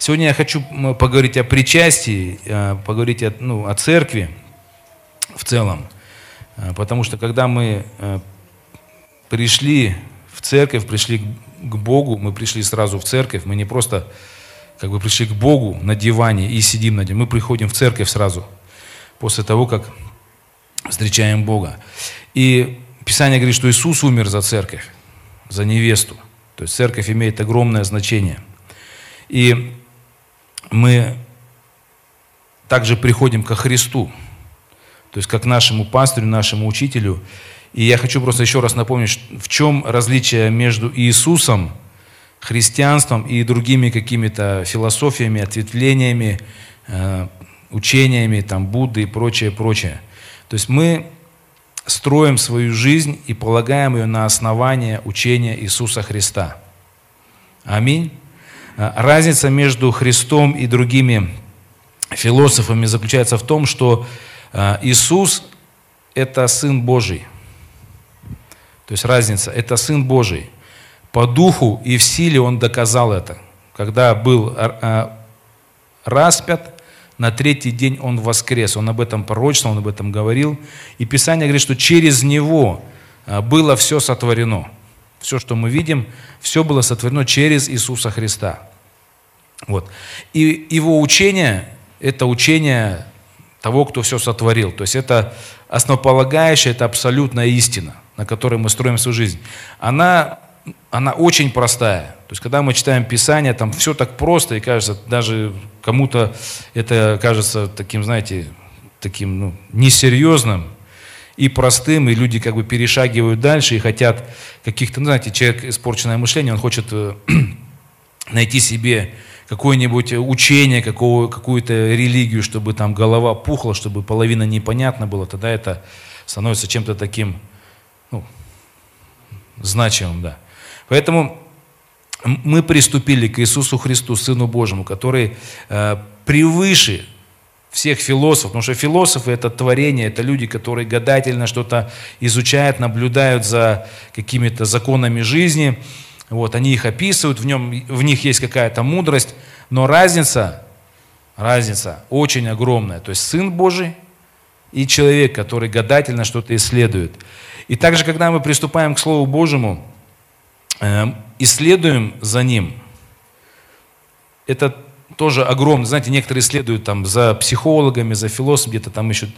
Сегодня я хочу поговорить о причастии, э, поговорить о, ну, о церкви в целом. Э, потому что когда мы э, пришли в церковь, пришли к Богу, мы пришли сразу в церковь, мы не просто как бы пришли к Богу на диване и сидим на диване, мы приходим в церковь сразу, после того, как встречаем Бога. И Писание говорит, что Иисус умер за церковь, за невесту. То есть церковь имеет огромное значение. И мы также приходим ко Христу, то есть как нашему пастырю, нашему учителю. И я хочу просто еще раз напомнить, в чем различие между Иисусом, христианством и другими какими-то философиями, ответвлениями, э, учениями, там, Будды и прочее, прочее. То есть мы строим свою жизнь и полагаем ее на основание учения Иисуса Христа. Аминь. Э, разница между Христом и другими философами заключается в том, что э, Иисус – это Сын Божий. То есть разница – это Сын Божий. По духу и в силе Он доказал это. Когда был э, распят, на третий день Он воскрес. Он об этом пророчествовал, Он об этом говорил. И Писание говорит, что через Него было все сотворено. Все, что мы видим, все было сотворено через Иисуса Христа. Вот. И его учение – это учение того, кто все сотворил. То есть это основополагающая, это абсолютная истина, на которой мы строим свою жизнь. Она, она очень простая. То есть когда мы читаем Писание, там все так просто, и кажется, даже кому-то это кажется таким, знаете, таким ну, несерьезным и простым, и люди как бы перешагивают дальше и хотят каких-то, ну, знаете, человек испорченное мышление, он хочет э, найти себе какое-нибудь учение, какого, какую-то религию, чтобы там голова пухла, чтобы половина непонятна была, тогда это становится чем-то таким ну, значимым. Да. Поэтому мы приступили к Иисусу Христу, Сыну Божьему, который э, превыше всех философов, потому что философы – это творение, это люди, которые гадательно что-то изучают, наблюдают за какими-то законами жизни, вот, они их описывают, в, нем, в них есть какая-то мудрость, но разница, разница очень огромная. То есть Сын Божий и человек, который гадательно что-то исследует. И также, когда мы приступаем к Слову Божьему, э, исследуем за Ним, это тоже огромно. Знаете, некоторые исследуют там за психологами, за философами, где-то там ищут.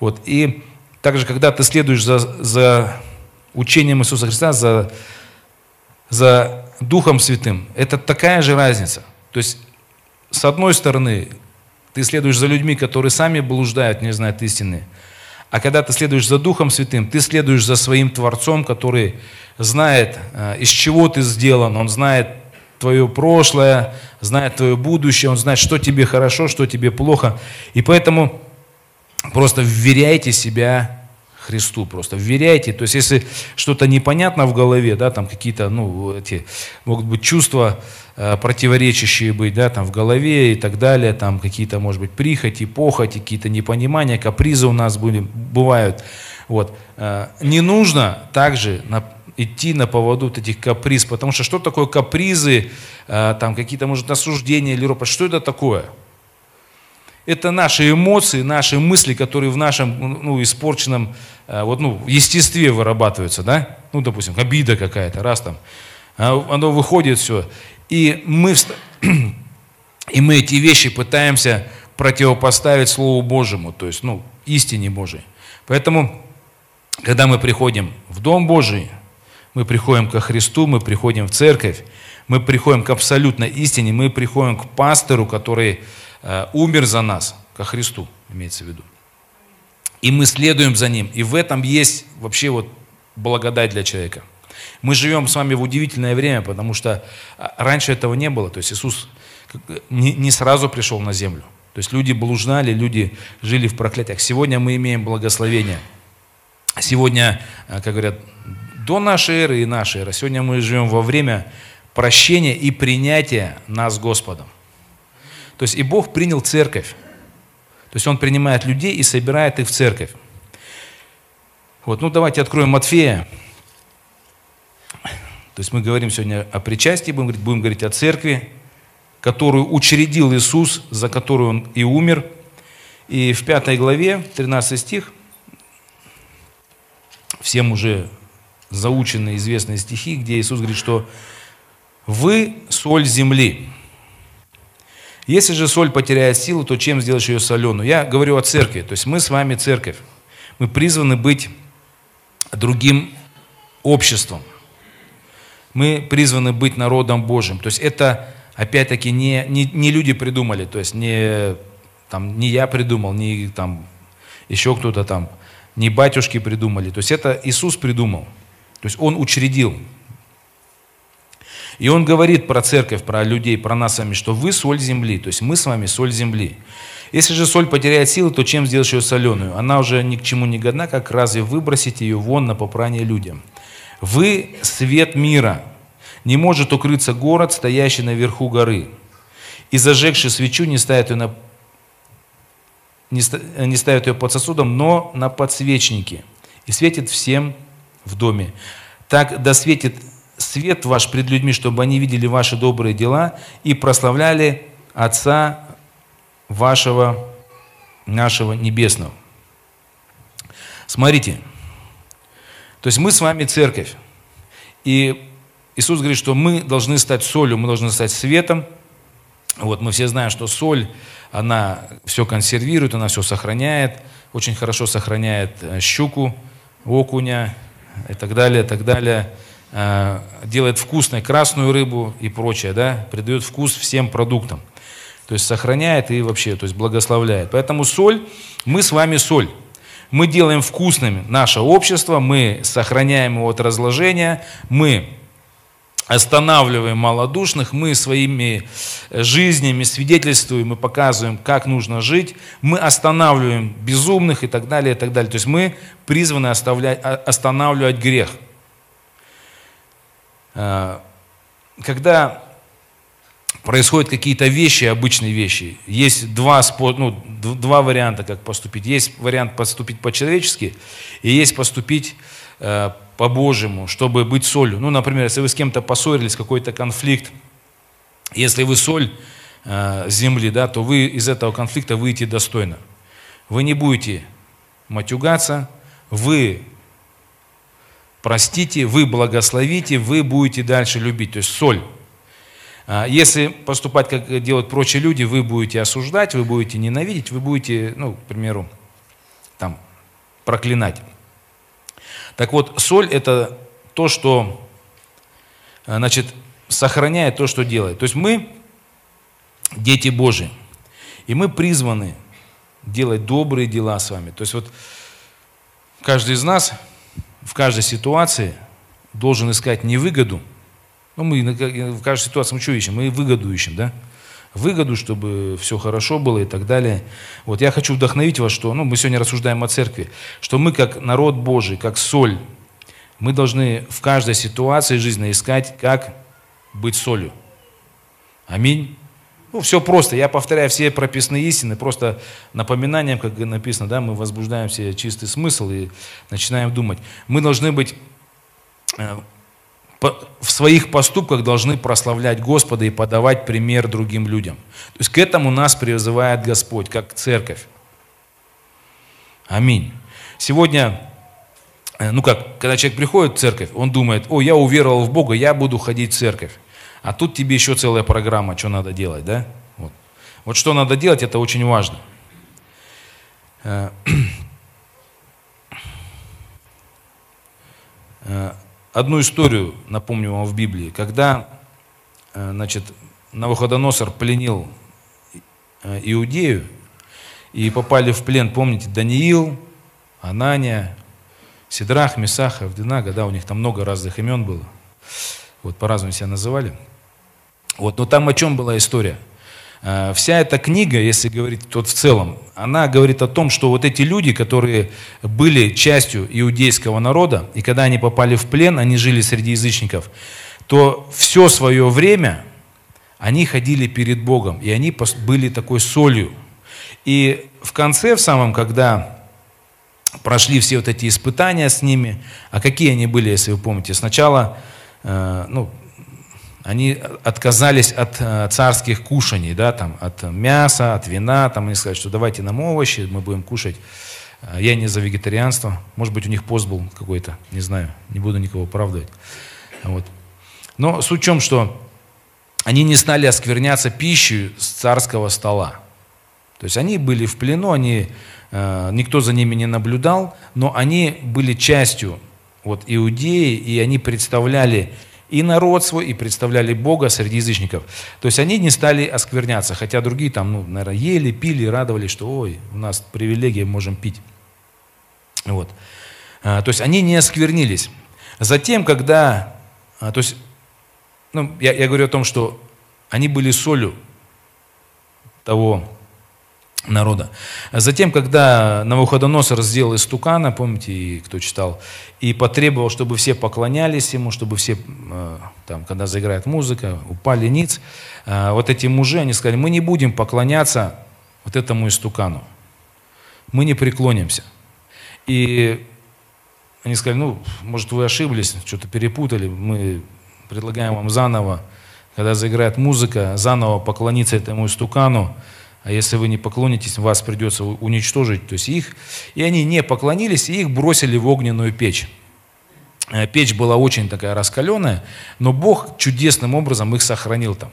Вот. И также, когда ты следуешь за, за учением Иисуса Христа, за за Духом Святым, это такая же разница. То есть, с одной стороны, ты следуешь за людьми, которые сами блуждают, не знают истины. А когда ты следуешь за Духом Святым, ты следуешь за своим Творцом, который знает, э, из чего ты сделан, он знает твое прошлое, знает твое будущее, он знает, что тебе хорошо, что тебе плохо. И поэтому просто вверяйте себя Христу просто. Вверяйте. То есть, если что-то непонятно в голове, да, там какие-то, ну, эти, могут быть чувства э, противоречащие быть, да, там в голове и так далее, там какие-то, может быть, прихоти, похоти, какие-то непонимания, капризы у нас были, бывают. Вот. Э, не нужно также на, идти на поводу вот этих каприз, потому что что такое капризы, э, там какие-то, может, осуждения или ропот, что это такое? Это наши эмоции, наши мысли, которые в нашем ну, испорченном вот, ну, естестве вырабатываются. Да? Ну, допустим, обида какая-то, раз там. А оно выходит все. И мы, и мы эти вещи пытаемся противопоставить Слову Божьему, то есть ну, истине Божией. Поэтому, когда мы приходим в Дом Божий, мы приходим ко Христу, мы приходим в церковь, мы приходим к абсолютной истине, мы приходим к пастору, который Э, умер за нас, ко Христу, имеется в виду. И мы следуем за Ним. И в этом есть вообще вот благодать для человека. Мы живем с вами в удивительное время, потому что а, раньше этого не было. То есть Иисус не сразу пришел на землю. То есть люди блуждали, люди жили в проклятиях. Сегодня мы имеем благословение. Сегодня, э, как говорят, до нашей эры и нашей эры. Сегодня мы живем во время прощения и принятия нас Господом. То есть и Бог принял церковь. То есть Он принимает людей и собирает их в церковь. Вот, ну давайте откроем Матфея. То есть мы говорим сегодня о причастии, будем говорить, будем говорить о церкви. которую учредил Иисус, за которую Он и умер. И в пятой главе, 13 стих, всем уже заученные известные стихи, где Иисус говорит, что «Вы – соль земли». Если же соль потеряет силу, то чем сделаешь ее соленую? Я говорю о церкви, то есть мы с вами церковь. Мы призваны быть другим обществом. Мы призваны быть народом Божьим. То есть это, опять-таки, не, не, не люди придумали, то есть не, там, не я придумал, не там, еще кто-то там, не батюшки придумали. То есть это Иисус придумал. То есть Он учредил. И Он говорит про церковь, про людей, про нас с что вы соль земли. То есть мы с вами соль земли. Если же соль потеряет силу, то чем сделаешь ее соленую? Она уже ни к чему не годна, как разве выбросить ее вон на попрание людям? Вы свет мира. Не может укрыться город, стоящий наверху горы. И зажегший свечу не ставит ее, на, не, ставит ее под сосудом, но на подсвечнике. И светит всем в доме. Так да светит свет ваш пред людьми, чтобы они видели ваши добрые дела и прославляли Отца вашего, нашего небесного. Смотрите, то есть мы с вами церковь. И Иисус говорит, что мы должны стать солью, мы должны стать светом. Вот мы все знаем, что соль, она все консервирует, она все сохраняет, очень хорошо сохраняет э, щуку, окуня, и так далее, и так далее. А, делает вкусной красную рыбу и прочее, да, придает вкус всем продуктам. То есть сохраняет и вообще, то есть благословляет. Поэтому соль, мы с вами соль. Мы делаем вкусным наше общество, мы сохраняем его от разложения, мы останавливаем малодушных, мы своими жизнями свидетельствуем и показываем, как нужно жить, мы останавливаем безумных и так далее, и так далее. То есть мы призваны останавливать грех. А, когда происходят какие-то вещи, обычные вещи, есть два, ну, два варианта, как поступить. Есть вариант поступить по-человечески, и есть поступить э, по-божьему, чтобы быть солью. Ну, например, если вы с кем-то поссорились, какой-то конфликт, если вы соль э, земли, да, то вы из этого конфликта выйдете достойно. Вы не будете матюгаться, вы простите, вы благословите, вы будете дальше любить. То есть соль. А если поступать, как делают прочие люди, вы будете осуждать, вы будете ненавидеть, вы будете, ну, к примеру, там, проклинать. Так вот, соль – это то, что, э, значит, сохраняет то, что делает. То есть мы дети Божьи, и мы призваны делать добрые дела с вами. То есть вот каждый из нас в каждой ситуации должен искать не выгоду, ну мы в каждой ситуации мы что ищем? Мы выгоду ищем, да? выгоду, чтобы все хорошо было и так далее. Вот я хочу вдохновить вас, что ну, мы сегодня рассуждаем о церкви, что мы как народ Божий, как соль, мы должны в каждой ситуации жизни искать, как быть солью. Аминь. Ну, все просто. Я повторяю все прописные истины, просто напоминанием, как написано, да, мы возбуждаем себе чистый смысл и начинаем думать. Мы должны быть э, в своих поступках должны прославлять Господа и подавать пример другим людям. То есть к этому нас призывает Господь, как церковь. Аминь. Сегодня, э, ну как, когда человек приходит в церковь, он думает, о, я уверовал в Бога, я буду ходить в церковь. А тут тебе еще целая программа, что надо делать, да? Вот, вот что надо делать, это очень важно. Э, э, одну историю напомню вам в Библии, когда э, значит, Навуходоносор пленил Иудею, и попали в плен, помните, Даниил, Анания, Сидрах, Месах, Авдинага, да, у них там много разных имен было. Вот по-разному себя называли. Вот, но там о чем была история? Э, вся эта книга, если говорить вот в целом, она говорит о том, что вот эти люди, которые были частью иудейского народа, и когда они попали в плен, они жили среди язычников, то все свое время они ходили перед Богом, и они были такой солью. И в конце, в самом, когда прошли все вот эти испытания с ними, а какие они были, если вы помните, сначала, э, ну, они отказались от э, царских кушаний, да, там, от мяса, от вина, там, они сказали, что давайте нам овощи, мы будем кушать. Э, я не за вегетарианство, может быть, у них пост был какой-то, не знаю, не буду никого оправдывать. Вот. Но суть в чем, что они не стали оскверняться пищей с царского стола. То есть они были в плену, они, э, никто за ними не наблюдал, но они были частью вот, иудеи, и они представляли и народ свой, и представляли Бога среди язычников. То есть они не стали оскверняться, хотя другие там, ну, наверное, ели, пили, радовались, что, ой, у нас привилегия, можем пить. Вот. А, то есть они не осквернились. Затем, когда, а, то есть, ну, я, я говорю о том, что они были солью того народа. Затем, когда Навуходоносор сделал истукана, помните, кто читал, и потребовал, чтобы все поклонялись ему, чтобы все, э, там, когда заиграет музыка, упали ниц, э, вот эти мужи, они сказали, мы не будем поклоняться вот этому истукану, мы не преклонимся. И они сказали, ну, может, вы ошиблись, что-то перепутали, мы предлагаем вам заново, когда заиграет музыка, заново поклониться этому истукану, а если вы не поклонитесь, вас придется уничтожить. То есть их, и они не поклонились, и их бросили в огненную печь. Э, печь была очень такая раскаленная, но Бог чудесным образом их сохранил там.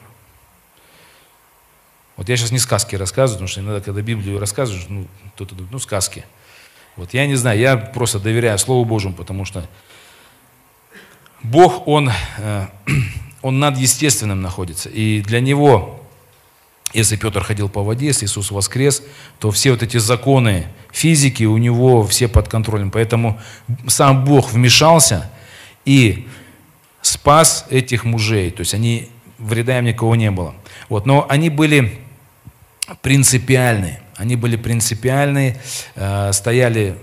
Вот я сейчас не сказки рассказываю, потому что иногда, когда Библию рассказываешь, ну, кто-то думает, ну, сказки. Вот я не знаю, я просто доверяю Слову Божьему, потому что Бог, Он, э, он над естественным находится. И для Него если Петр ходил по воде, если Иисус воскрес, то все вот эти законы физики у него все под контролем. Поэтому сам Бог вмешался и спас этих мужей. То есть они, вреда им никого не было. Вот. Но они были принципиальны. Они были принципиальны, э, стояли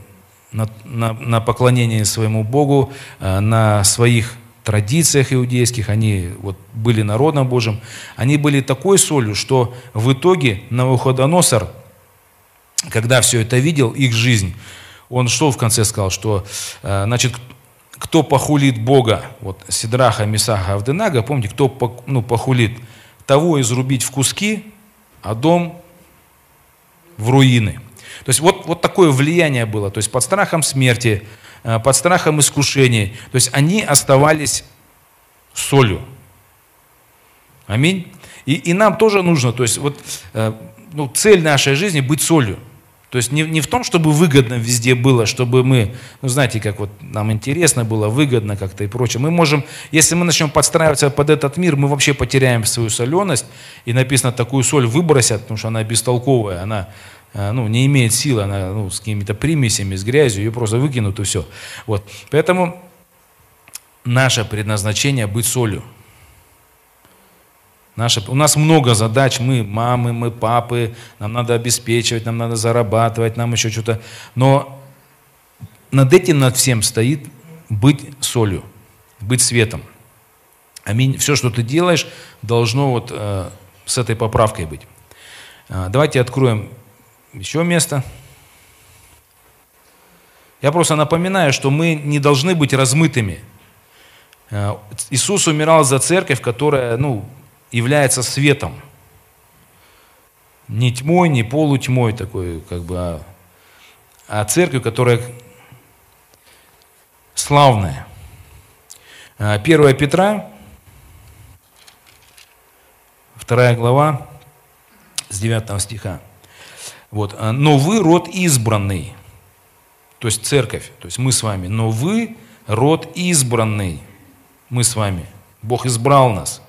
на, на, на поклонении своему Богу, э, на своих традициях иудейских, они вот были народом Божьим, они были такой солью, что в итоге Навуходоносор, когда все это видел, их жизнь, он что в конце сказал, что, э, значит, кто похулит Бога, вот Сидраха, Мисаха, Авденага, помните, кто ну, похулит, того изрубить в куски, а дом в руины. То есть вот, вот такое влияние было, то есть под страхом смерти, под страхом искушений. То есть они оставались солью. Аминь. И, и нам тоже нужно, то есть вот э, ну, цель нашей жизни быть солью. То есть не, не в том, чтобы выгодно везде было, чтобы мы, ну знаете, как вот нам интересно было, выгодно как-то и прочее. Мы можем, если мы начнем подстраиваться под этот мир, мы вообще потеряем свою соленость. И написано, такую соль выбросят, потому что она бестолковая, она ну, не имеет силы, она ну, с какими-то примесями, с грязью, ее просто выкинут и все. Вот. Поэтому наше предназначение быть солью. Наше, у нас много задач, мы мамы, мы папы, нам надо обеспечивать, нам надо зарабатывать, нам еще что-то. Но над этим, над всем стоит быть солью, быть светом. Аминь. Все, что ты делаешь, должно вот э, с этой поправкой быть. Э, давайте откроем еще место. Я просто напоминаю, что мы не должны быть размытыми. Э, Иисус умирал за церковь, которая ну, является светом. Не тьмой, не полутьмой такой, как бы, а, а церковь, которая славная. 1 э, Петра, 2 глава, с 9 стиха. Вот. А, но вы род избранный, то есть церковь, то есть мы с вами, но вы род избранный, мы с вами. Бог избрал нас.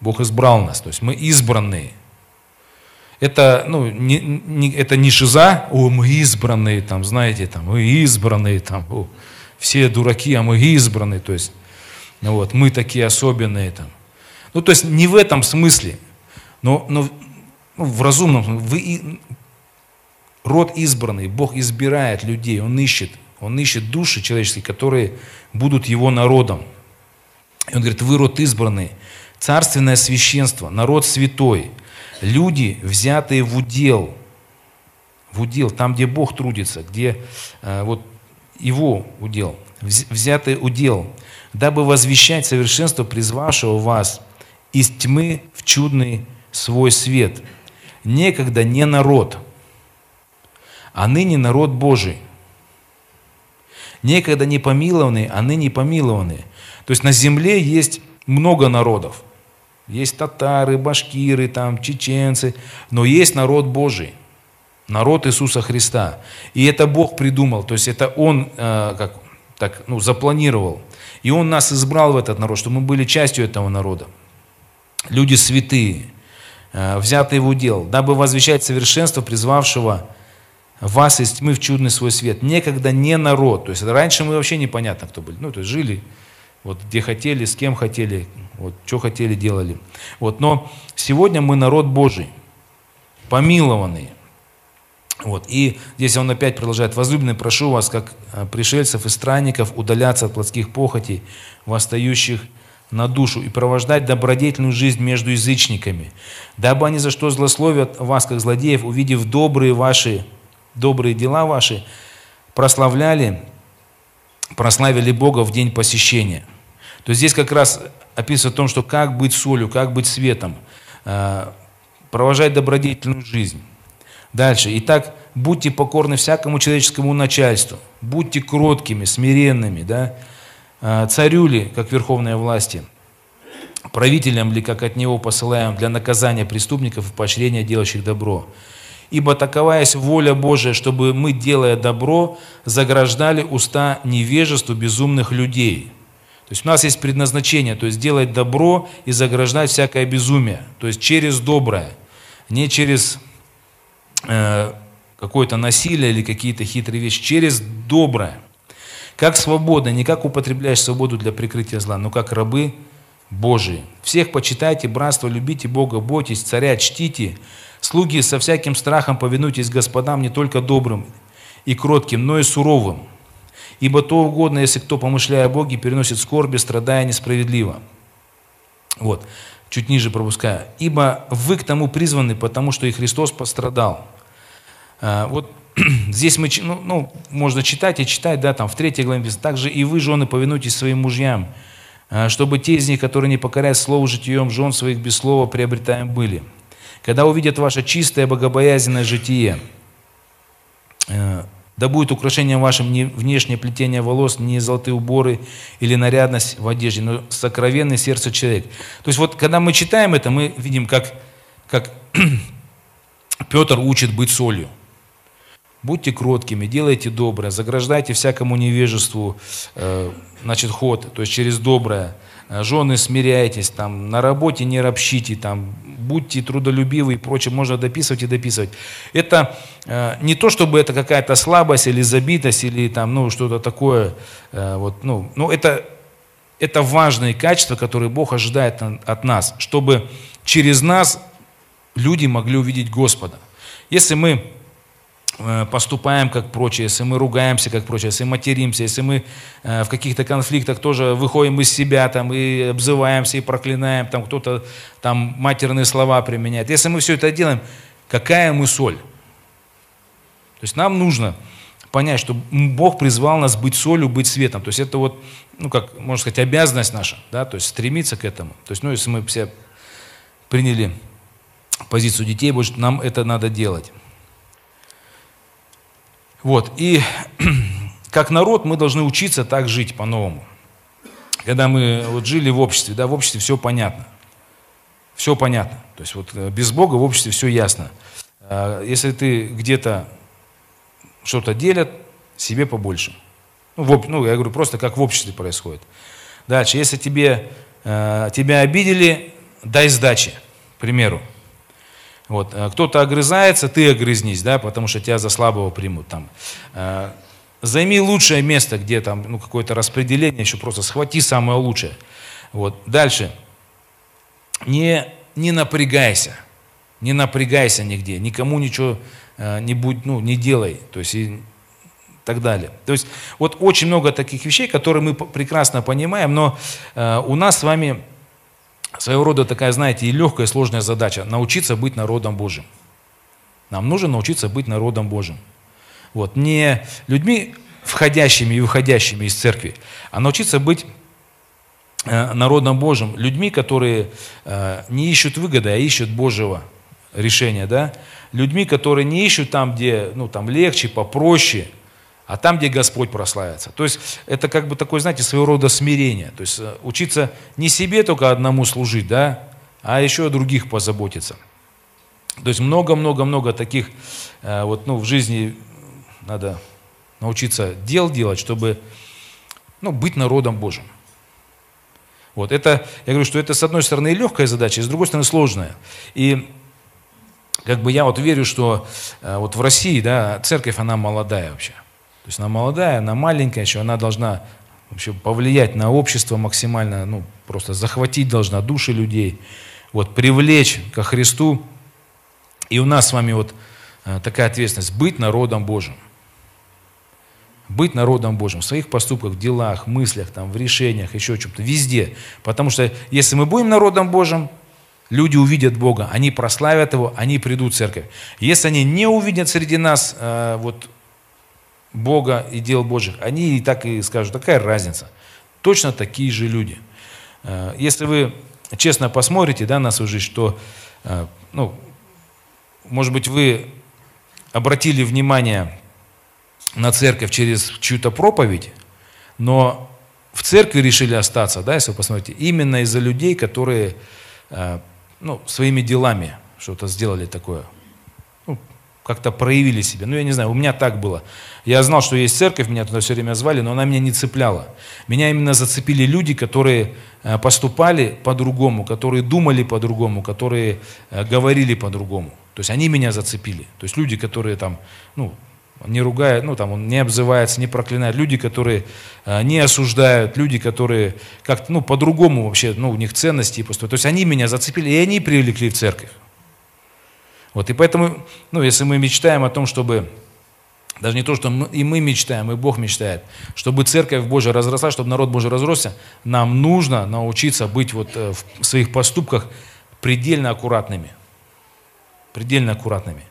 Бог избрал нас, то есть мы избранные. Это, ну, не, не, это не шиза, о, мы избранные, там, знаете, там, мы избранные, там, о, все дураки, а мы избранные, то есть, ну, вот, мы такие особенные, там. Ну, то есть не в этом смысле, но, но ну, в разумном, вы род избранный, Бог избирает людей, Он ищет, Он ищет души человеческие, которые будут Его народом. И Он говорит, вы род избранный, царственное священство, народ святой, люди, взятые в удел, в удел, там, где Бог трудится, где э, вот Его удел, взятый удел, дабы возвещать совершенство призвавшего вас из тьмы в чудный свой свет. Некогда не народ, а ныне народ Божий. Некогда не помилованные, а ныне помилованные. То есть на земле есть много народов. Есть татары, башкиры, там, чеченцы, но есть народ Божий, народ Иисуса Христа. И это Бог придумал, то есть это Он э, как, так, ну, запланировал. И Он нас избрал в этот народ, чтобы мы были частью этого народа. Люди святые, э, взятые в удел, дабы возвещать совершенство призвавшего вас из тьмы в чудный свой свет. Некогда не народ. То есть раньше мы вообще непонятно, кто были. Ну, то есть жили вот где хотели, с кем хотели, вот, что хотели, делали. Вот, но сегодня мы народ Божий, помилованный. Вот, и здесь он опять продолжает, возлюбленный, прошу вас, как э, пришельцев и странников, удаляться от плотских похотей, восстающих на душу, и провождать добродетельную жизнь между язычниками, дабы они за что злословят вас, как злодеев, увидев добрые ваши, добрые дела ваши, прославляли прославили Бога в день посещения. То есть здесь как раз описывается о том, что как быть солью, как быть светом, э, провожать добродетельную жизнь. Дальше. Итак, будьте покорны всякому человеческому начальству, будьте кроткими, смиренными, да? Э, царю ли, как верховная власти, правителям ли, как от него посылаем для наказания преступников и поощрения делающих добро. Ибо такова есть воля Божия, чтобы мы, делая добро, заграждали уста невежеству безумных людей. То есть у нас есть предназначение, то есть делать добро и заграждать всякое безумие. То есть через доброе, не через э, какое-то насилие или какие-то хитрые вещи, через доброе. Как свобода, не как употребляешь свободу для прикрытия зла, но как рабы Божии. Всех почитайте, братство, любите Бога, бойтесь, царя чтите, Слуги, со всяким страхом повинуйтесь господам не только добрым и кротким, но и суровым. Ибо то угодно, если кто, помышляя о Боге, переносит скорби, страдая несправедливо. Вот, чуть ниже пропуская. Ибо вы к тому призваны, потому что и Христос пострадал. А, вот здесь мы, ну, ну, можно читать и читать, да, там в третьей главе написано, также и вы, жены, повинуйтесь своим мужьям, а, чтобы те из них, которые не покоряют слову житием жен своих без слова, приобретаем были когда увидят ваше чистое богобоязненное житие, э, да будет украшением вашим не внешнее плетение волос, не золотые уборы или нарядность в одежде, но сокровенное сердце человек. То есть вот когда мы читаем это, мы видим, как, как Петр учит быть солью. Будьте кроткими, делайте доброе, заграждайте всякому невежеству э, значит, ход, то есть через доброе. Э, жены, смиряйтесь, там, на работе не ропщите, там, будьте трудолюбивы и прочее, можно дописывать и дописывать. Это э, не то, чтобы это какая-то слабость или забитость, или там, ну, что-то такое, э, вот, ну, ну это, это важные качества, которые Бог ожидает от нас, чтобы через нас люди могли увидеть Господа. Если мы поступаем как прочие, если мы ругаемся как прочие, если материмся, если мы э, в каких-то конфликтах тоже выходим из себя там, и обзываемся, и проклинаем, там кто-то там матерные слова применяет. Если мы все это делаем, какая мы соль? То есть нам нужно понять, что Бог призвал нас быть солью, быть светом. То есть это вот, ну как, можно сказать, обязанность наша, да, то есть стремиться к этому. То есть, ну, если мы все приняли позицию детей, нам это надо делать. Вот. И как народ мы должны учиться так жить по-новому. Когда мы вот жили в обществе, да, в обществе все понятно. Все понятно. То есть вот э, без Бога в обществе все ясно. А если ты где-то что-то делят, себе побольше. Ну, в, ну, я говорю, просто как в обществе происходит. Дальше, если тебе, э, тебя обидели, дай сдачи, к примеру. Вот. Э, кто-то огрызается, ты огрызнись, да, потому что тебя за слабого примут там. Э, займи лучшее место, где там ну, какое-то распределение, еще просто схвати самое лучшее. Вот. Дальше. Не, не напрягайся. Не напрягайся нигде. Никому ничего э, не, будь, ну, не делай. То есть и так далее. То есть вот очень много таких вещей, которые мы прекрасно понимаем, но у нас с вами своего рода такая, знаете, и легкая, и сложная задача – научиться быть народом Божьим. Нам нужно научиться быть народом Божьим. Вот. Не людьми, входящими и выходящими из церкви, а научиться быть э, народом Божьим, людьми, которые э, не ищут выгоды, а ищут Божьего решения, да? Людьми, которые не ищут там, где, ну, там легче, попроще, а там, где Господь прославится. То есть это как бы такое, знаете, своего рода смирение. То есть учиться не себе только одному служить, да, а еще о других позаботиться. То есть много-много-много таких вот, ну, в жизни надо научиться дел делать, чтобы ну, быть народом Божьим. Вот это, я говорю, что это с одной стороны легкая задача, с другой стороны сложная. И как бы я вот верю, что э, вот в России, да, церковь, она молодая вообще. То есть она молодая, она маленькая еще, она должна вообще повлиять на общество максимально, ну, просто захватить должна души людей, вот, привлечь ко Христу. И у нас с вами вот э, такая ответственность, быть народом Божьим быть народом Божьим в своих поступках, в делах, мыслях, там, в решениях, еще чем-то, везде. Потому что если мы будем народом Божьим, люди увидят Бога, они прославят Его, они придут в церковь. Если они не увидят среди нас э, вот, Бога и дел Божьих, они и так и скажут, такая разница. Точно такие же люди. Э, если вы честно посмотрите да, на свою жизнь, то, э, ну, может быть, вы обратили внимание на церковь через чью-то проповедь, но в церкви решили остаться, да, если вы посмотрите, именно из-за людей, которые э, ну, своими делами что-то сделали такое, как-то проявили себя. Ну, я не знаю, у меня так было. Я знал, что есть церковь, меня туда все время звали, но она меня не цепляла. Меня именно зацепили люди, которые э, поступали по-другому, которые думали по-другому, которые э, говорили по-другому. То есть они меня зацепили. То есть люди, которые там, ну, не ругает, ну там он не обзывается, не проклинает. Люди, которые э, не осуждают, люди, которые как-то, ну, по-другому вообще, ну, у них ценности поступают. То есть они меня зацепили, и они привлекли в церковь. Вот, и поэтому, ну, если мы мечтаем о том, чтобы, даже не то, что мы, и мы мечтаем, и Бог мечтает, чтобы церковь Божия разросла, чтобы народ Божий разросся, нам нужно научиться быть вот э, в своих поступках предельно аккуратными. Предельно аккуратными.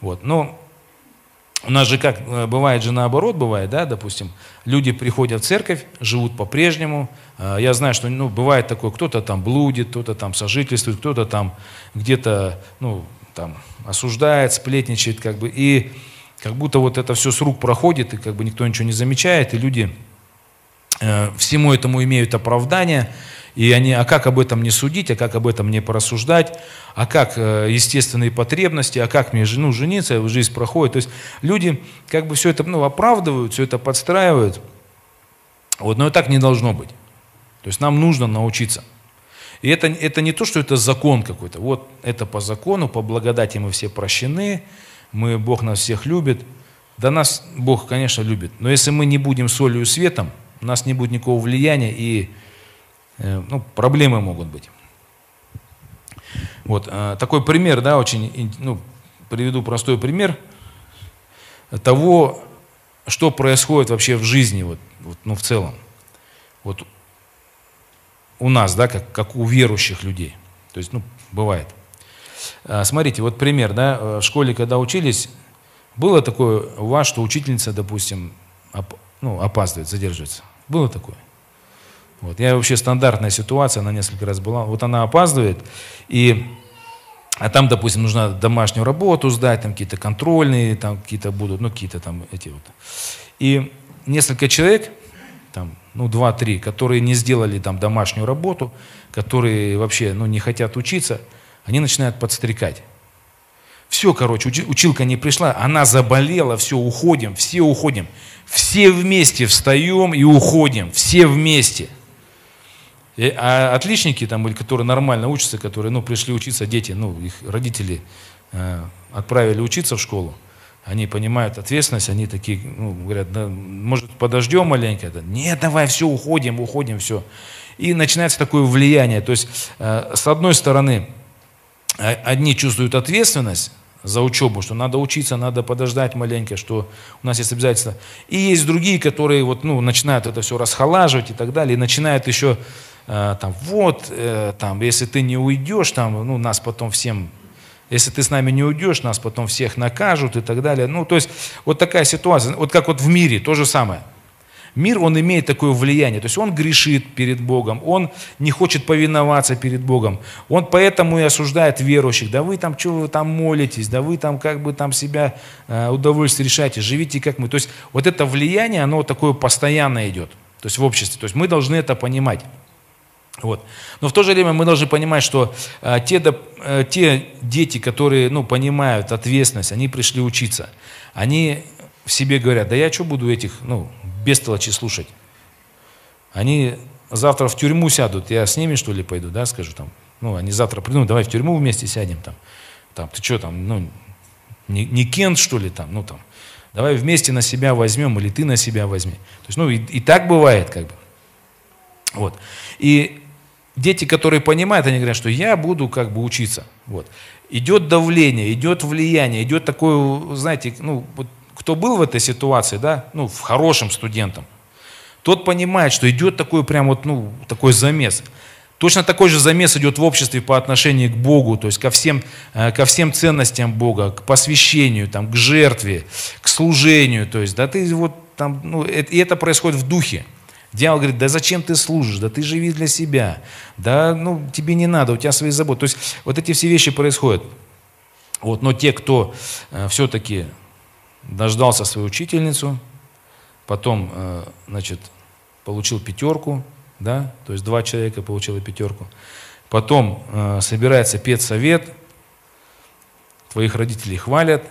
Вот, но у нас же как, э, бывает же наоборот, бывает, да, допустим, люди приходят в церковь, живут по-прежнему. Э, я знаю, что ну, бывает такое, кто-то там блудит, кто-то там сожительствует, кто-то там где-то, ну, там, осуждает, сплетничает, как бы, и как будто вот это все с рук проходит, и как бы никто ничего не замечает, и люди э, всему этому имеют оправдание, и они, а как об этом не судить, а как об этом не порассуждать, а как э, естественные потребности, а как мне ну, жениться, жизнь проходит. То есть люди как бы все это ну, оправдывают, все это подстраивают. Вот, но и так не должно быть. То есть нам нужно научиться. И это, это не то, что это закон какой-то. Вот это по закону, по благодати мы все прощены, мы, Бог нас всех любит. Да нас Бог, конечно, любит. Но если мы не будем солью и светом, у нас не будет никакого влияния, и Э, ну, проблемы могут быть. Вот, э, такой пример, да, очень, ну, приведу простой пример того, что происходит вообще в жизни, вот, вот, ну, в целом. Вот у нас, да, как, как у верующих людей. То есть, ну, бывает. Э, смотрите, вот пример, да, в школе, когда учились, было такое у вас, что учительница, допустим, оп, ну, опаздывает, задерживается? Было такое? Вот. Я вообще стандартная ситуация, она несколько раз была. Вот она опаздывает, и, а там, допустим, нужно домашнюю работу сдать, там какие-то контрольные, там какие-то будут, ну какие-то там эти вот. И несколько человек, там, ну два-три, которые не сделали там домашнюю работу, которые вообще, ну не хотят учиться, они начинают подстрекать. Все, короче, училка не пришла, она заболела, все, уходим, все уходим. Все вместе встаем и уходим, все вместе – и, а отличники, там, или которые нормально учатся, которые ну, пришли учиться, дети, ну, их родители э, отправили учиться в школу, они понимают ответственность, они такие, ну, говорят, да, может, подождем маленько? Нет, давай, все, уходим, уходим, все. И начинается такое влияние. То есть, э, с одной стороны, одни чувствуют ответственность за учебу, что надо учиться, надо подождать маленько, что у нас есть обязательства. И есть другие, которые вот, ну, начинают это все расхолаживать и так далее, и начинают еще Э, там, вот, э, там, если ты не уйдешь, там, ну, нас потом всем, если ты с нами не уйдешь, нас потом всех накажут и так далее. Ну, то есть, вот такая ситуация, вот как вот в мире, то же самое. Мир, он имеет такое влияние. То есть он грешит перед Богом, он не хочет повиноваться перед Богом. Он поэтому и осуждает верующих. Да вы там, что вы там молитесь, да вы там как бы там себя э, удовольствие решаете, живите как мы. То есть вот это влияние, оно такое постоянно идет. То есть в обществе. То есть мы должны это понимать. Вот. Но в то же время мы должны понимать, что э, те, э, те дети, которые ну, понимают ответственность, они пришли учиться, они в себе говорят, да я что буду этих ну, бестолочи слушать? Они завтра в тюрьму сядут, я с ними что ли пойду, да, скажу там, ну, они завтра придут, давай в тюрьму вместе сядем там, там, ты что там, ну, не, не Кент что ли там, ну там, давай вместе на себя возьмем, или ты на себя возьми. То есть, ну, и, и так бывает, как бы. Вот. И дети, которые понимают, они говорят, что я буду как бы учиться. Вот. Идет давление, идет влияние, идет такое, знаете, ну, вот, кто был в этой ситуации, да, ну, в хорошем студентом, тот понимает, что идет такой прям вот, ну, такой замес. Точно такой же замес идет в обществе по отношению к Богу, то есть ко всем, э, ко всем ценностям Бога, к посвящению, там, к жертве, к служению. То есть, да, ты вот там, ну, и это происходит в духе. Дьявол говорит, да зачем ты служишь, да ты живи для себя, да ну тебе не надо, у тебя свои заботы. То есть вот эти все вещи происходят. Вот, но те, кто э, все-таки дождался свою учительницу, потом, э, значит, получил пятерку, да, то есть два человека получили пятерку, потом э, собирается педсовет, твоих родителей хвалят,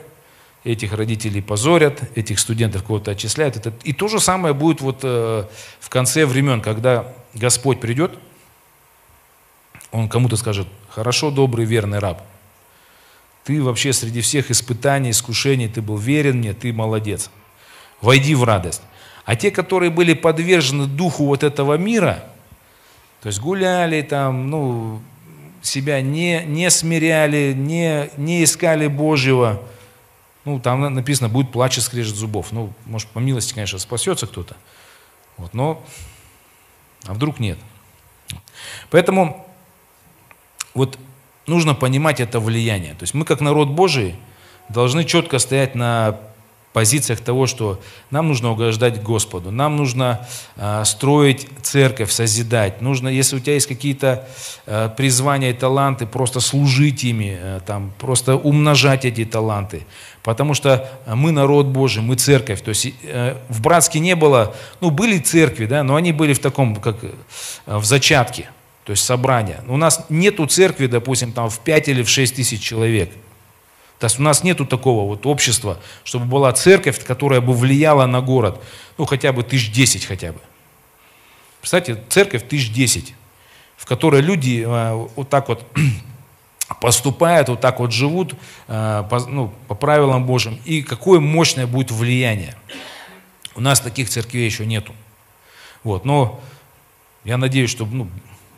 этих родителей позорят, этих студентов кого-то отчисляют. Это, и то же самое будет вот э, в конце времен, когда Господь придет, Он кому-то скажет, хорошо, добрый, верный раб, ты вообще среди всех испытаний, искушений, ты был верен мне, ты молодец. Войди в радость. А те, которые были подвержены духу вот этого мира, то есть гуляли там, ну, себя не, не смиряли, не, не искали Божьего, ну, там написано, будет плач и скрежет зубов. Ну, может, по милости, конечно, спасется кто-то. Вот, но, а вдруг нет. Поэтому вот нужно понимать это влияние. То есть мы, как народ Божий, должны четко стоять на позициях того, что нам нужно угождать Господу, нам нужно э, строить церковь, созидать, нужно, если у тебя есть какие-то э, призвания и таланты, просто служить ими, э, там, просто умножать эти таланты, потому что мы народ Божий, мы церковь, то есть э, в Братске не было, ну были церкви, да, но они были в таком, как э, в зачатке, то есть собрания. У нас нету церкви, допустим, там в 5 или в 6 тысяч человек – то есть у нас нету такого вот общества, чтобы была церковь, которая бы влияла на город, ну хотя бы тысяч десять хотя бы. Представьте, церковь тысяч десять, в которой люди э, вот так вот поступают, вот так вот живут э, по, ну, по правилам Божьим, и какое мощное будет влияние. У нас таких церквей еще нету. Вот, но я надеюсь, что ну,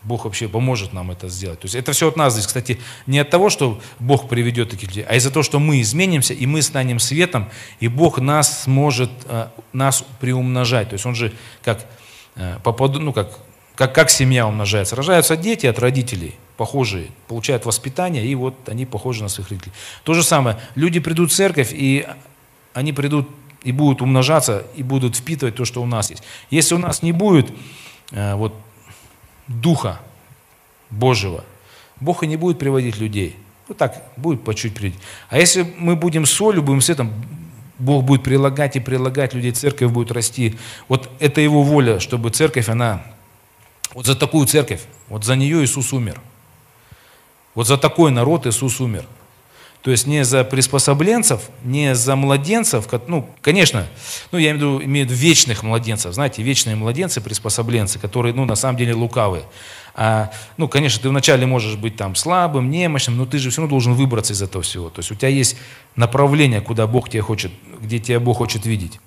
Бог вообще поможет нам это сделать. То есть это все от нас здесь. Кстати, не от того, что Бог приведет таких людей, а из-за того, что мы изменимся, и мы станем светом, и Бог нас сможет, э, нас приумножать. То есть он же как, э, ну, как, как, как семья умножается. Рожаются дети от родителей, похожие, получают воспитание, и вот они похожи на своих родителей. То же самое. Люди придут в церковь, и они придут и будут умножаться, и будут впитывать то, что у нас есть. Если у нас не будет э, вот Духа Божьего, Бог и не будет приводить людей. Вот так, будет по чуть приводить. А если мы будем солью, будем светом, Бог будет прилагать и прилагать людей, церковь будет расти. Вот это Его воля, чтобы церковь, она... Вот за такую церковь, вот за нее Иисус умер. Вот за такой народ Иисус умер. То есть не за приспособленцев, не за младенцев, ну, конечно, ну, я имею в виду, имею в виду вечных младенцев, знаете, вечные младенцы, приспособленцы, которые, ну, на самом деле лукавые. А, ну, конечно, ты вначале можешь быть там слабым, немощным, но ты же все равно должен выбраться из этого всего. То есть у тебя есть направление, куда Бог тебя хочет, где тебя Бог хочет видеть.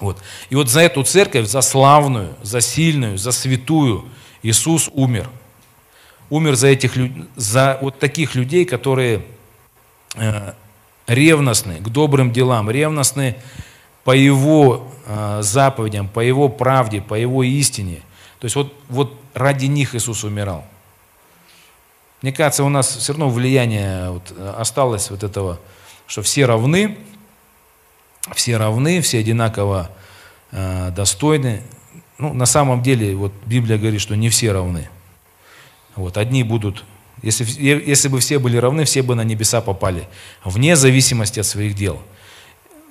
Вот. И вот за эту церковь, за славную, за сильную, за святую Иисус умер. Умер за, этих, за вот таких людей, которые ревностны к добрым делам, ревностны по Его э, заповедям, по Его правде, по Его истине. То есть вот, вот ради них Иисус умирал. Мне кажется, у нас все равно влияние вот осталось вот этого, что все равны, все равны, все одинаково э, достойны. Ну, на самом деле, вот Библия говорит, что не все равны. Вот, одни будут, если, если бы все были равны, все бы на небеса попали, вне зависимости от своих дел.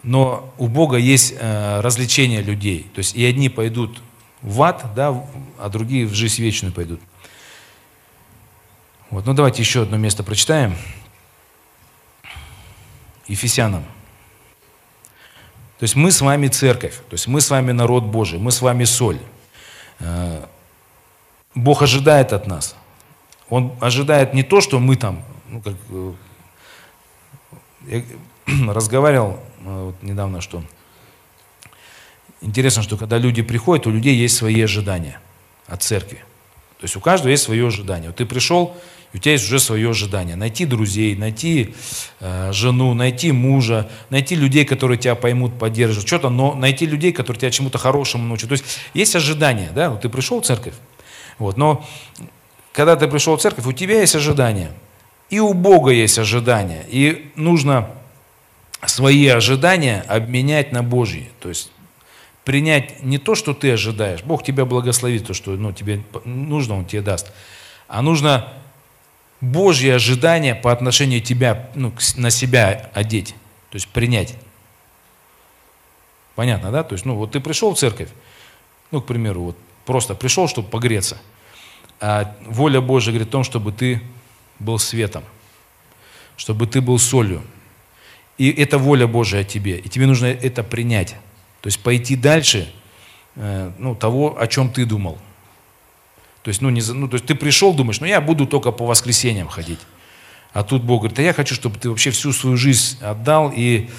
Но у Бога есть э, развлечение людей. То есть и одни пойдут в ад, да, а другие в жизнь вечную пойдут. Вот, ну давайте еще одно место прочитаем. Ефесянам. То есть мы с вами церковь, то есть мы с вами народ Божий, мы с вами соль. Э, Бог ожидает от нас. Он ожидает не то, что мы там, ну, как, э, я разговаривал э, вот недавно, что интересно, что когда люди приходят, у людей есть свои ожидания от церкви. То есть у каждого есть свое ожидание. Вот ты пришел, у тебя есть уже свое ожидание. Найти друзей, найти э, жену, найти мужа, найти людей, которые тебя поймут, поддержат, что-то, но найти людей, которые тебя чему-то хорошему научат. То есть есть ожидание, да, вот ты пришел в церковь, вот, но когда ты пришел в церковь, у тебя есть ожидание, и у Бога есть ожидание, и нужно свои ожидания обменять на Божьи, то есть принять не то, что ты ожидаешь, Бог тебя благословит, то, что ну, тебе нужно, Он тебе даст, а нужно Божье ожидание по отношению тебя, ну, на себя одеть, то есть принять. Понятно, да? То есть, ну, вот ты пришел в церковь, ну, к примеру, вот просто пришел, чтобы погреться, а воля Божья говорит о том, чтобы ты был светом, чтобы ты был солью. И это воля Божия о тебе, и тебе нужно это принять. То есть пойти дальше э, ну, того, о чем ты думал – то есть, ну, не, ну, то есть ты пришел, думаешь, ну я буду только по воскресеньям ходить. А тут Бог говорит, а я хочу, чтобы ты вообще всю свою жизнь отдал и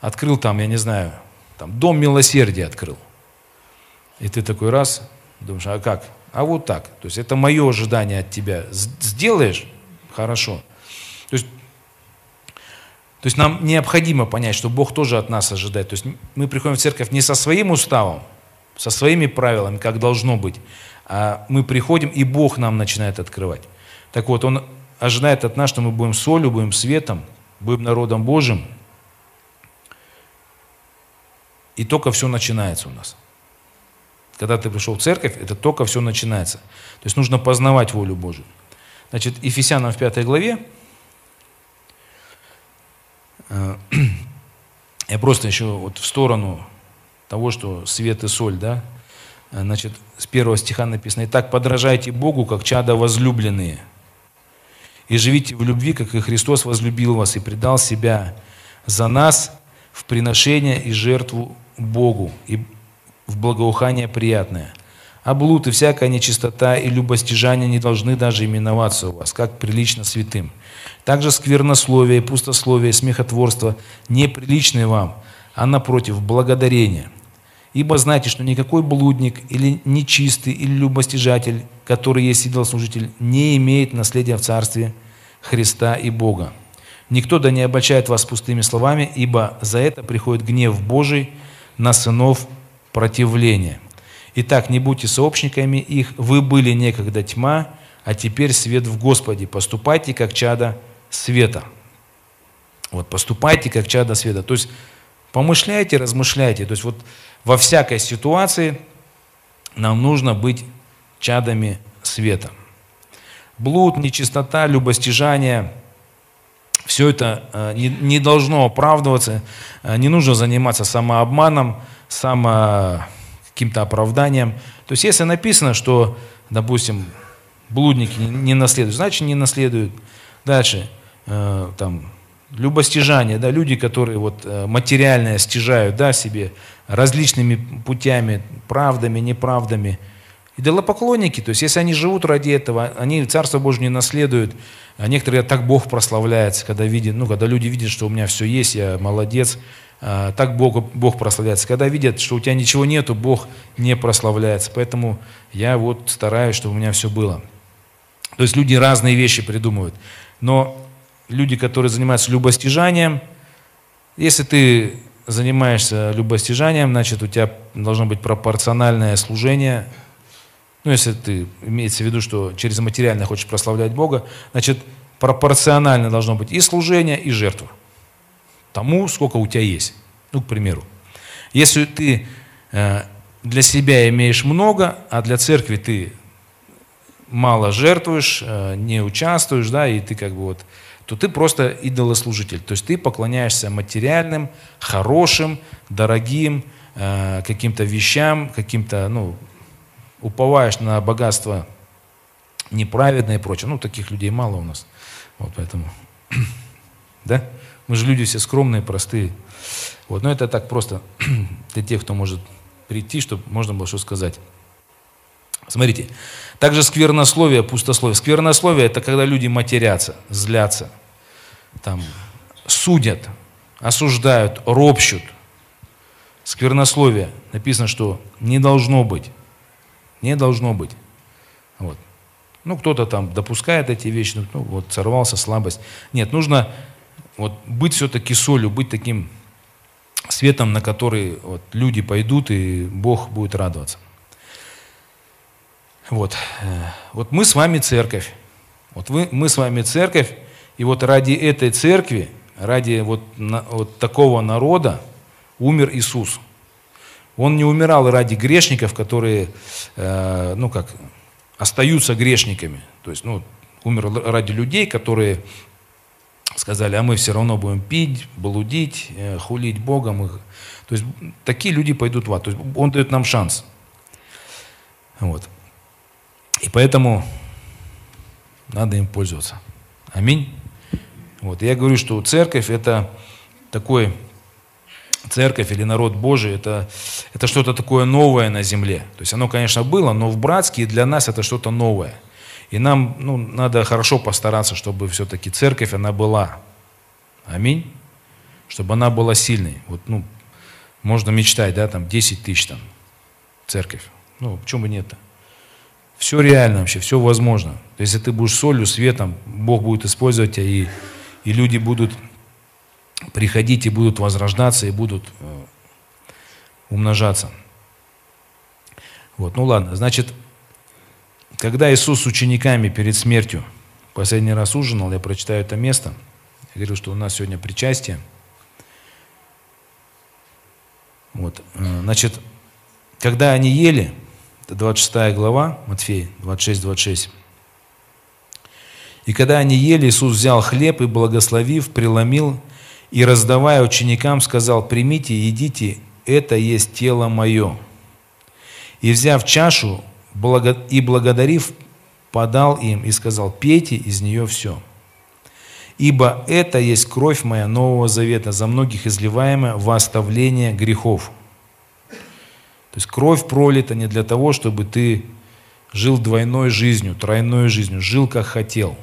открыл там, я не знаю, там дом милосердия открыл. И ты такой раз, думаешь, а как? А вот так. То есть это мое ожидание от тебя. Сделаешь? Хорошо. То есть, то есть нам необходимо понять, что Бог тоже от нас ожидает. То есть мы приходим в церковь не со своим уставом, со своими правилами, как должно быть, а мы приходим, и Бог нам начинает открывать. Так вот, Он ожидает от нас, что мы будем солью, будем светом, будем народом Божьим. И только все начинается у нас. Когда ты пришел в церковь, это только все начинается. То есть нужно познавать волю Божию. Значит, Ефесянам в пятой главе, э, я просто еще вот в сторону того, что свет и соль, да, Э, значит, с первого стиха написано, «Итак, подражайте Богу, как чада возлюбленные, и живите в любви, как и Христос возлюбил вас и предал себя за нас в приношение и жертву Богу, и в благоухание приятное. А блуд и всякая нечистота и любостяжание не должны даже именоваться у вас, как прилично святым. Также сквернословие, пустословие, смехотворство неприличны вам, а напротив, благодарение – Ибо знайте, что никакой блудник или нечистый или любостяжатель, который есть идолослужитель, не имеет наследия в Царстве Христа и Бога. Никто да не обольщает вас пустыми словами, ибо за это приходит гнев Божий на сынов противления. Итак, не будьте сообщниками их, вы были некогда тьма, а теперь свет в Господе. Поступайте, как чада света. Вот, поступайте, как чада света. То есть, помышляйте, размышляйте. То есть, вот во всякой ситуации нам нужно быть чадами света. Блуд, нечистота, любостяжание – все это э, не, не должно оправдываться, э, не нужно заниматься самообманом, само каким-то оправданием. То есть если написано, что, допустим, блудники не наследуют, значит не наследуют. Дальше, э, там, любостяжание, да, люди, которые вот материальное стяжают, да, себе, различными путями, правдами, неправдами. Идолопоклонники, то есть если они живут ради этого, они Царство Божье не наследуют, а некоторые так Бог прославляется, когда, видят, ну, когда люди видят, что у меня все есть, я молодец, так Бог, Бог прославляется. Когда видят, что у тебя ничего нету, Бог не прославляется. Поэтому я вот стараюсь, чтобы у меня все было. То есть люди разные вещи придумывают. Но люди, которые занимаются любостяжанием, если ты занимаешься любостяжанием, значит, у тебя должно быть пропорциональное служение. Ну, если ты имеется в виду, что через материальное хочешь прославлять Бога, значит, пропорционально должно быть и служение, и жертва. Тому, сколько у тебя есть. Ну, к примеру. Если ты э, для себя имеешь много, а для церкви ты мало жертвуешь, э, не участвуешь, да, и ты как бы вот, то ты просто идолослужитель. То есть ты поклоняешься материальным, хорошим, дорогим э, каким-то вещам, каким-то, ну, уповаешь на богатство неправедное и прочее. Ну, таких людей мало у нас. Вот поэтому, да? Мы же люди все скромные, простые. Вот, но это так просто для тех, кто может прийти, чтобы можно было что сказать. Смотрите, также сквернословие, пустословие. Сквернословие – это когда люди матерятся, злятся, там, судят, осуждают, ропщут. Сквернословие. Написано, что не должно быть. Не должно быть. Вот. Ну, кто-то там допускает эти вещи, ну, вот сорвался, слабость. Нет, нужно вот быть все-таки солью, быть таким светом, на который вот, люди пойдут, и Бог будет радоваться. Вот. Э, вот мы с вами церковь. Вот вы, мы с вами церковь, и вот ради этой церкви, ради вот, на, вот такого народа умер Иисус. Он не умирал ради грешников, которые, э, ну как, остаются грешниками. То есть, ну, умер ради людей, которые сказали, а мы все равно будем пить, блудить, э, хулить Богом. То есть такие люди пойдут в ад. То есть он дает нам шанс. Вот. И поэтому надо им пользоваться. Аминь. Вот. Я говорю, что церковь это такой, церковь или народ Божий, это, это что-то такое новое на земле. То есть оно, конечно, было, но в братске для нас это что-то новое. И нам ну, надо хорошо постараться, чтобы все-таки церковь, она была. Аминь. Чтобы она была сильной. Вот, ну, можно мечтать, да, там 10 тысяч там, церковь. Ну, почему бы нет-то? Все реально вообще, все возможно. Если ты будешь солью, светом, Бог будет использовать тебя, и, и люди будут приходить, и будут возрождаться, и будут э, умножаться. Вот, ну ладно, значит, когда Иисус с учениками перед смертью последний раз ужинал, я прочитаю это место, я говорю, что у нас сегодня причастие. Вот, э, значит, когда они ели, это 26 глава, Матфея, 26-26. И когда они ели, Иисус взял хлеб и, благословив, преломил и, раздавая ученикам, сказал, «Примите, едите, это есть тело мое». И, взяв чашу и благодарив, подал им и сказал, «Пейте из нее все». Ибо это есть кровь моя Нового Завета, за многих изливаемая во оставление грехов. То есть кровь пролита не для того, чтобы ты жил двойной жизнью, тройной жизнью, жил как хотел.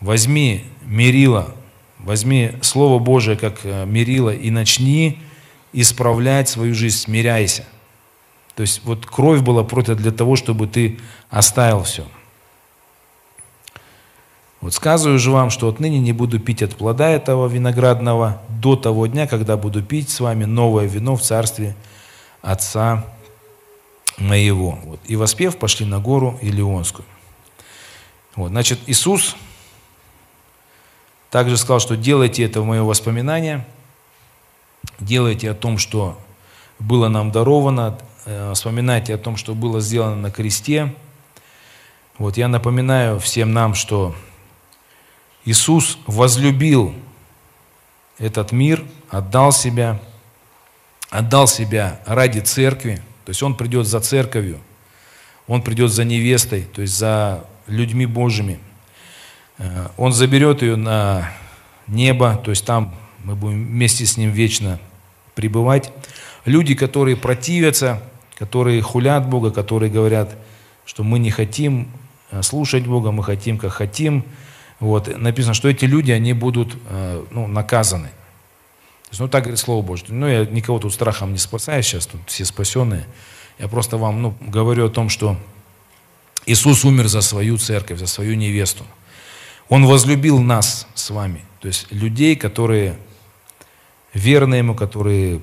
Возьми мерило, возьми Слово Божие как э, мерило и начни исправлять свою жизнь, смиряйся. То есть вот кровь была пролита для того, чтобы ты оставил все. Вот сказываю же вам, что отныне не буду пить от плода этого виноградного до того дня, когда буду пить с вами новое вино в Царстве отца моего. Вот. И воспев, пошли на гору Илионскую. Вот. Значит, Иисус также сказал, что делайте это в мое воспоминание, делайте о том, что было нам даровано, вспоминайте о том, что было сделано на кресте. Вот я напоминаю всем нам, что Иисус возлюбил этот мир, отдал себя – отдал себя ради церкви, то есть он придет за церковью, он придет за невестой, то есть за людьми Божьими. Э, он заберет ее на небо, то есть там мы будем вместе с ним вечно пребывать. Люди, которые противятся, которые хулят Бога, которые говорят, что мы не хотим э, слушать Бога, мы хотим, как хотим. Вот. Написано, что эти люди, они будут э, ну, наказаны. То есть, ну, так говорит Слово Божье. Ну, я никого тут страхом не спасаю сейчас, тут все спасенные. Я просто вам ну, говорю о том, что Иисус умер за свою церковь, за свою невесту. Он возлюбил нас с вами, то есть людей, которые верны Ему, которые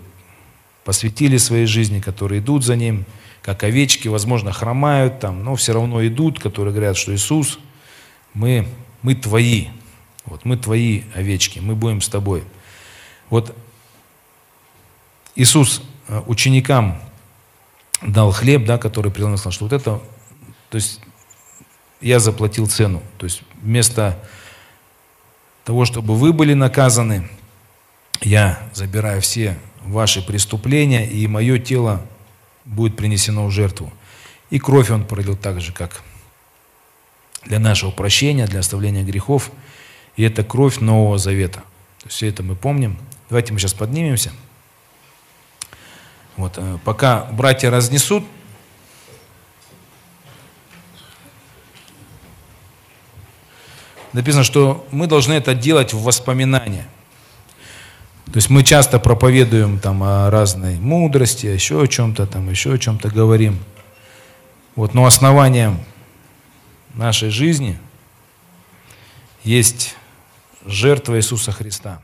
посвятили своей жизни, которые идут за Ним, как овечки, возможно, хромают там, но все равно идут, которые говорят, что Иисус, мы, мы твои, вот мы твои овечки, мы будем с тобой. Вот Иисус э, ученикам дал хлеб, да, который преломился, что вот это, то есть я заплатил цену. То есть вместо того, чтобы вы были наказаны, я забираю все ваши преступления, и мое тело будет принесено в жертву. И кровь он пролил так же, как для нашего прощения, для оставления грехов. И это кровь Нового Завета. Все это мы помним. Давайте мы сейчас поднимемся. Вот, э, пока братья разнесут, написано, что мы должны это делать в воспоминания. То есть мы часто проповедуем там о разной мудрости, еще о чем-то там, еще о чем-то говорим. Вот, но основанием нашей жизни есть жертва Иисуса Христа.